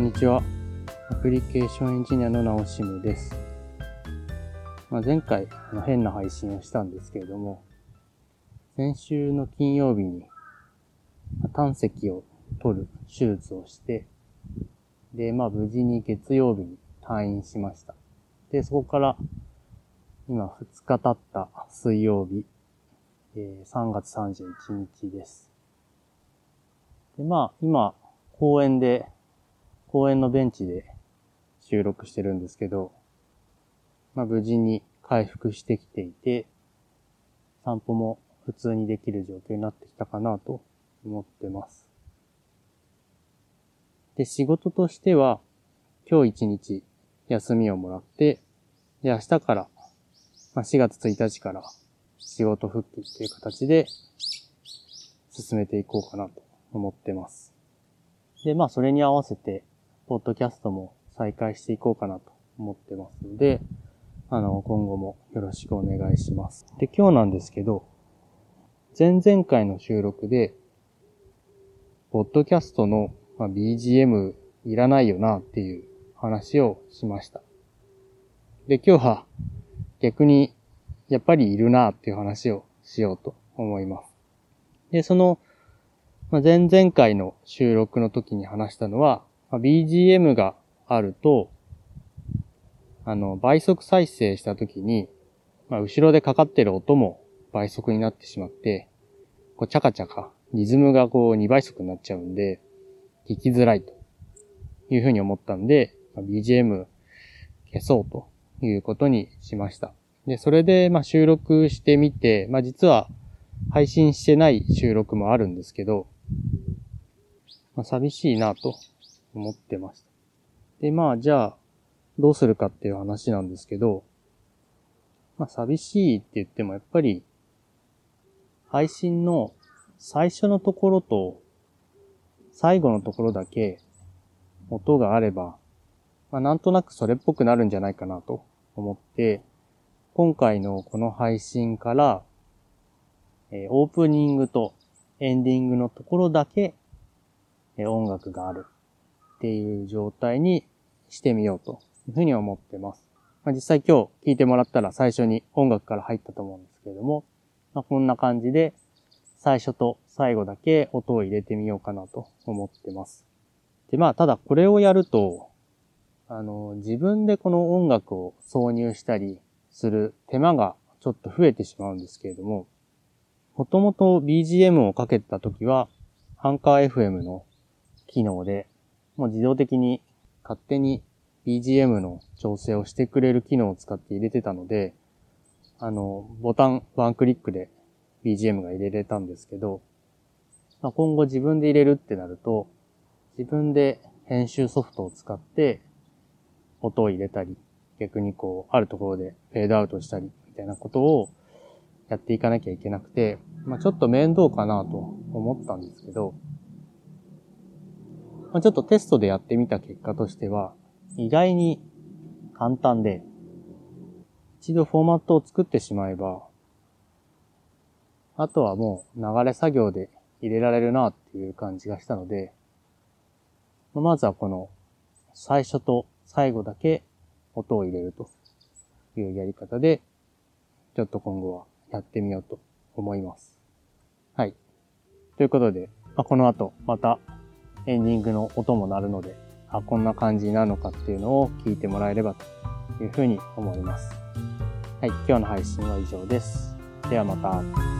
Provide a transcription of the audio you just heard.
んにちは。アプリケーションエンジニアの直しむです。まあ、前回あの変な配信をしたんですけれども、先週の金曜日に胆石を取る手術をして、で、まあ無事に月曜日に退院しました。で、そこから今2日経った水曜日、え、3月31日です。で、まあ今公園で、公園のベンチで収録してるんですけど、まあ無事に回復してきていて、散歩も普通にできる状況になってきたかなと思ってます。で、仕事としては、今日一日休みをもらって、で、明日から、まあ、4月1日から仕事復帰っていう形で進めていこうかなと思ってます。で、まあ、それに合わせて、ポッドキャストも再開していこうかなと思ってますので、あの、今後もよろしくお願いします。で、今日なんですけど、前々回の収録で、ポッドキャストの、BGM いらないよなっていう話をしました。で、今日は逆にやっぱりいるなっていう話をしようと思います。で、その、ま、前々回の収録の時に話したのは、まあ、BGM があると、あの、倍速再生した時に、まあ、後ろでかかってる音も倍速になってしまって、こう、チャカチャカ、リズムがこう、2倍速になっちゃうんで、聞きづらいというふうに思ったんで、まあ、BGM 消そうということにしました。で、それで、まあ、収録してみて、まあ、実は配信してない収録もあるんですけど、まあ、寂しいなと思ってました。で、まあ、じゃあ、どうするかっていう話なんですけど、まあ、寂しいって言ってもやっぱり、配信の最初のところと最後のところだけ音があれば、まあ、なんとなくそれっぽくなるんじゃないかなと思って、今回のこの配信から、えー、オープニングとエンディングのところだけ、えー、音楽があるっていう状態にしてみようというふうに思ってます。まあ、実際今日聞いてもらったら最初に音楽から入ったと思うんですけれども、まあ、こんな感じで最初と最後だけ音を入れてみようかなと思ってます。で、まあ、ただこれをやると、あの、自分でこの音楽を挿入したりする手間がちょっと増えてしまうんですけれども、もともと BGM をかけた時は、アンカー FM の機能で、もう自動的に勝手に BGM の調整をしてくれる機能を使って入れてたので、あの、ボタンワンクリックで BGM が入れれたんですけど、まあ、今後自分で入れるってなると、自分で編集ソフトを使って音を入れたり、逆にこう、あるところでフェードアウトしたり、みたいなことをやっていかなきゃいけなくて、まあ、ちょっと面倒かなと思ったんですけど、まあ、ちょっとテストでやってみた結果としては、意外に簡単で、一度フォーマットを作ってしまえば、あとはもう流れ作業で入れられるなっていう感じがしたので、まずはこの最初と最後だけ音を入れるというやり方で、ちょっと今後はやってみようと思います。はい。ということで、まあ、この後またエンディングの音も鳴るので、あ、こんな感じなのかっていうのを聞いてもらえればというふうに思います。はい。今日の配信は以上です。ではまた。